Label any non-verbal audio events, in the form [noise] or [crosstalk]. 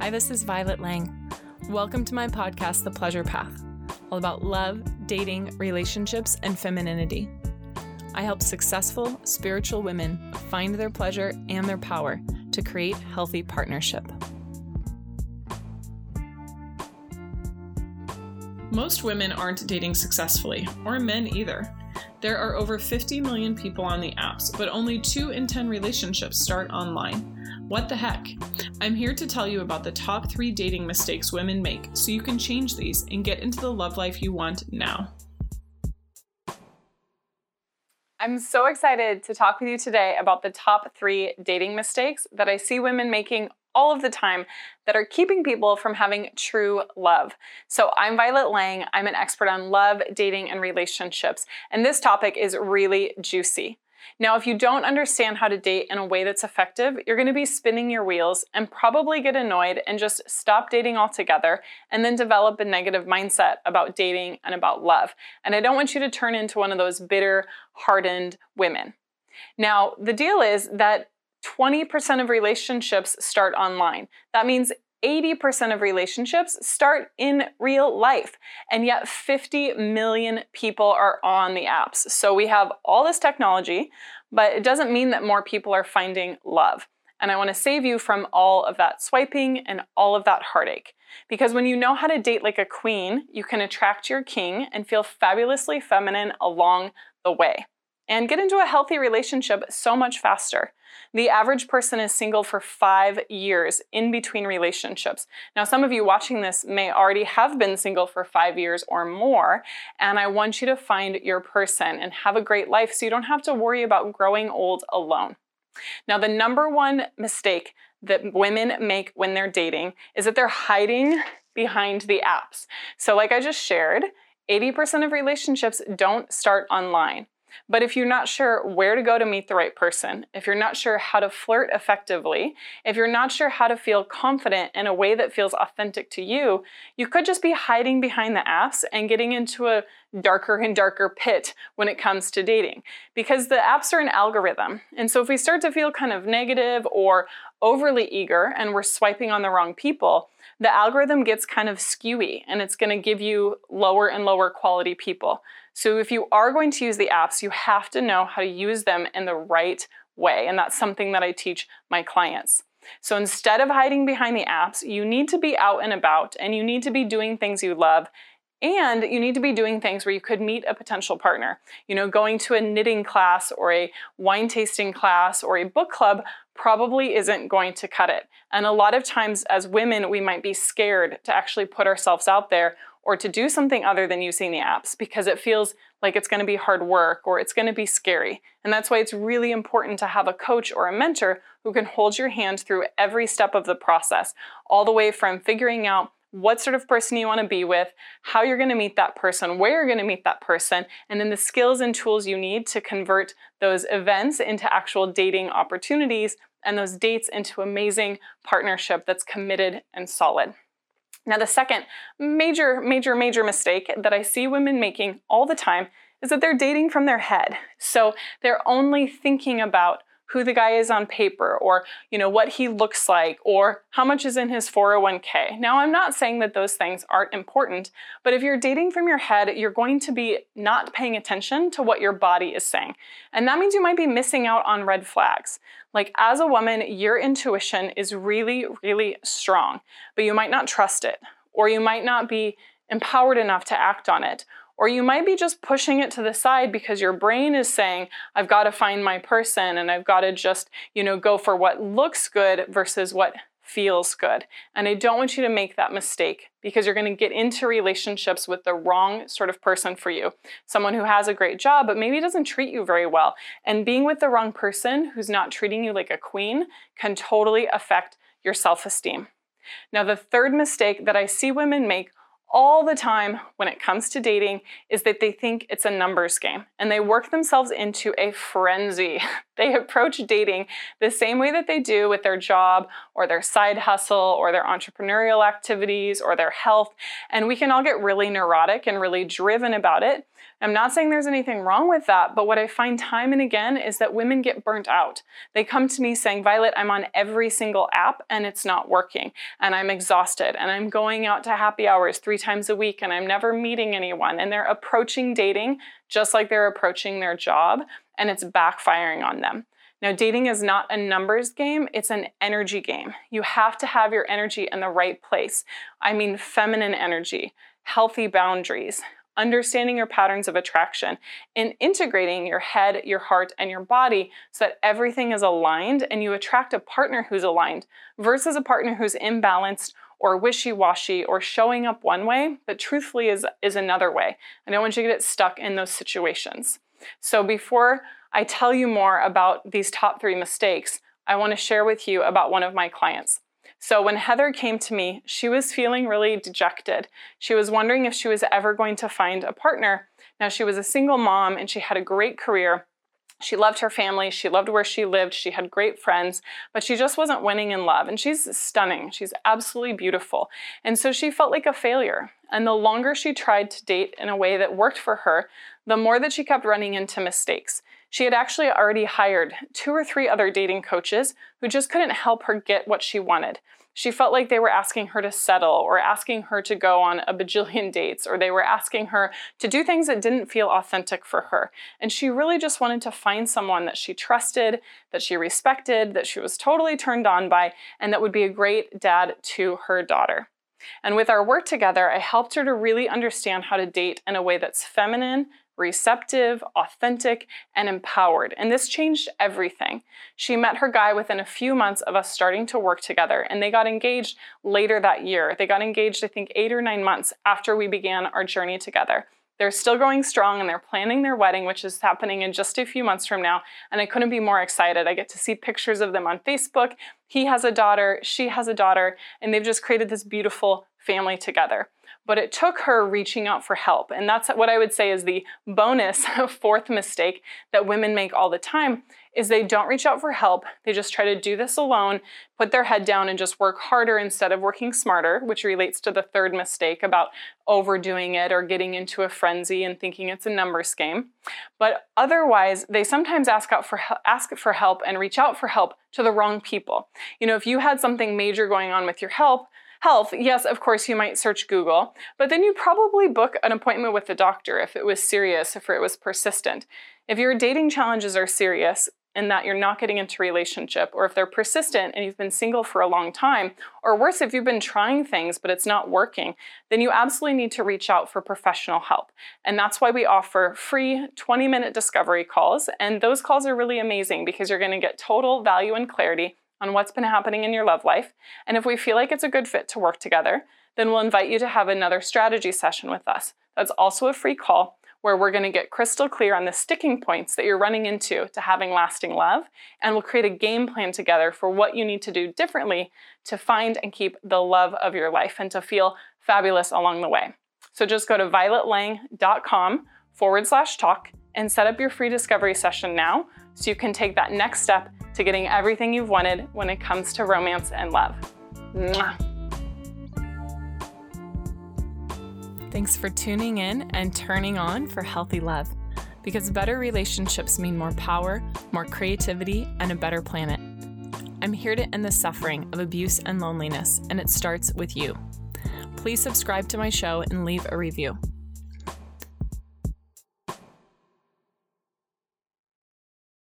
Hi, this is Violet Lang. Welcome to my podcast, The Pleasure Path, all about love, dating, relationships, and femininity. I help successful spiritual women find their pleasure and their power to create healthy partnership. Most women aren't dating successfully, or men either. There are over 50 million people on the apps, but only 2 in 10 relationships start online. What the heck? I'm here to tell you about the top 3 dating mistakes women make so you can change these and get into the love life you want now. I'm so excited to talk with you today about the top three dating mistakes that I see women making all of the time that are keeping people from having true love. So, I'm Violet Lang. I'm an expert on love, dating, and relationships. And this topic is really juicy. Now, if you don't understand how to date in a way that's effective, you're going to be spinning your wheels and probably get annoyed and just stop dating altogether and then develop a negative mindset about dating and about love. And I don't want you to turn into one of those bitter, hardened women. Now, the deal is that 20% of relationships start online. That means 80% of relationships start in real life, and yet 50 million people are on the apps. So we have all this technology, but it doesn't mean that more people are finding love. And I want to save you from all of that swiping and all of that heartache. Because when you know how to date like a queen, you can attract your king and feel fabulously feminine along the way and get into a healthy relationship so much faster. The average person is single for five years in between relationships. Now, some of you watching this may already have been single for five years or more, and I want you to find your person and have a great life so you don't have to worry about growing old alone. Now, the number one mistake that women make when they're dating is that they're hiding behind the apps. So, like I just shared, 80% of relationships don't start online. But if you're not sure where to go to meet the right person, if you're not sure how to flirt effectively, if you're not sure how to feel confident in a way that feels authentic to you, you could just be hiding behind the apps and getting into a darker and darker pit when it comes to dating because the apps are an algorithm. And so if we start to feel kind of negative or overly eager and we're swiping on the wrong people, the algorithm gets kind of skewy and it's going to give you lower and lower quality people. So if you are going to use the apps, you have to know how to use them in the right way. And that's something that I teach my clients. So instead of hiding behind the apps, you need to be out and about and you need to be doing things you love and you need to be doing things where you could meet a potential partner. You know, going to a knitting class or a wine tasting class or a book club probably isn't going to cut it. And a lot of times, as women, we might be scared to actually put ourselves out there or to do something other than using the apps because it feels like it's going to be hard work or it's going to be scary. And that's why it's really important to have a coach or a mentor who can hold your hand through every step of the process, all the way from figuring out what sort of person you want to be with, how you're going to meet that person, where you're going to meet that person, and then the skills and tools you need to convert those events into actual dating opportunities and those dates into amazing partnership that's committed and solid. Now, the second major, major, major mistake that I see women making all the time is that they're dating from their head. So they're only thinking about who the guy is on paper or you know what he looks like or how much is in his 401k. Now I'm not saying that those things aren't important, but if you're dating from your head, you're going to be not paying attention to what your body is saying. And that means you might be missing out on red flags. Like as a woman, your intuition is really really strong, but you might not trust it or you might not be empowered enough to act on it or you might be just pushing it to the side because your brain is saying, I've got to find my person and I've got to just, you know, go for what looks good versus what feels good. And I don't want you to make that mistake because you're going to get into relationships with the wrong sort of person for you. Someone who has a great job, but maybe doesn't treat you very well. And being with the wrong person who's not treating you like a queen can totally affect your self esteem. Now, the third mistake that I see women make all the time when it comes to dating is that they think it's a numbers game and they work themselves into a frenzy [laughs] [laughs] They approach dating the same way that they do with their job or their side hustle or their entrepreneurial activities or their health. And we can all get really neurotic and really driven about it. I'm not saying there's anything wrong with that, but what I find time and again is that women get burnt out. They come to me saying, Violet, I'm on every single app and it's not working, and I'm exhausted, and I'm going out to happy hours three times a week, and I'm never meeting anyone. And they're approaching dating just like they're approaching their job, and it's backfiring on them. Now, dating is not a numbers game, it's an energy game. You have to have your energy in the right place. I mean, feminine energy, healthy boundaries, understanding your patterns of attraction, and integrating your head, your heart, and your body so that everything is aligned and you attract a partner who's aligned versus a partner who's imbalanced or wishy-washy or showing up one way, but truthfully is, is another way. I don't want you to get stuck in those situations. So before I tell you more about these top three mistakes, I want to share with you about one of my clients. So when Heather came to me, she was feeling really dejected. She was wondering if she was ever going to find a partner. Now, she was a single mom and she had a great career. She loved her family, she loved where she lived, she had great friends, but she just wasn't winning in love. And she's stunning, she's absolutely beautiful. And so she felt like a failure. And the longer she tried to date in a way that worked for her, the more that she kept running into mistakes. She had actually already hired two or three other dating coaches who just couldn't help her get what she wanted. She felt like they were asking her to settle or asking her to go on a bajillion [laughs] dates or they were asking her to do things that didn't feel authentic for her. And she really just wanted to find someone that she trusted, that she respected, that she was totally turned on by, and that would be a great dad to her daughter. And with our work together, I helped her to really understand how to date in a way that's feminine, receptive, authentic, and empowered. And this changed everything. She met her guy within a few months of us starting to work together, and they got engaged later that year. They got engaged, I think, eight or nine months after we began our journey together. They're still going strong and they're planning their wedding, which is happening in just a few months from now. And I couldn't be more excited. I get to see pictures of them on Facebook. He has a daughter, she has a daughter, and they've just created this beautiful family together but it took her reaching out for help. And that's what I would say is the bonus [laughs] fourth mistake that women make all the time is they don't reach out for help. They just try to do this alone, put their head down and just work harder instead of working smarter, which relates to the third mistake about overdoing it or getting into a frenzy and thinking it's a numbers game. But otherwise, they sometimes ask out for ask for help and reach out for help to the wrong people. You know, if you had something major going on with your help, Health, yes, of course, you might search Google, but then you probably book an appointment with the doctor if it was serious, if it was persistent. If your dating challenges are serious, and that you're not getting into relationship or if they're persistent and you've been single for a long time or worse if you've been trying things but it's not working then you absolutely need to reach out for professional help and that's why we offer free 20 minute discovery calls and those calls are really amazing because you're going to get total value and clarity on what's been happening in your love life. And if we feel like it's a good fit to work together, then we'll invite you to have another strategy session with us. That's also a free call where we're going to get crystal clear on the sticking points that you're running into to having lasting love. And we'll create a game plan together for what you need to do differently to find and keep the love of your life and to feel fabulous along the way. So just go to violetlang.com forward slash talk and set up your free discovery session now so you can take that next step to getting everything you've wanted when it comes to romance and love. Mwah. Thanks for tuning in and turning on for healthy love because better relationships mean more power, more creativity, and a better planet. I'm here to end the suffering of abuse and loneliness, and it starts with you. Please subscribe to my show and leave a review.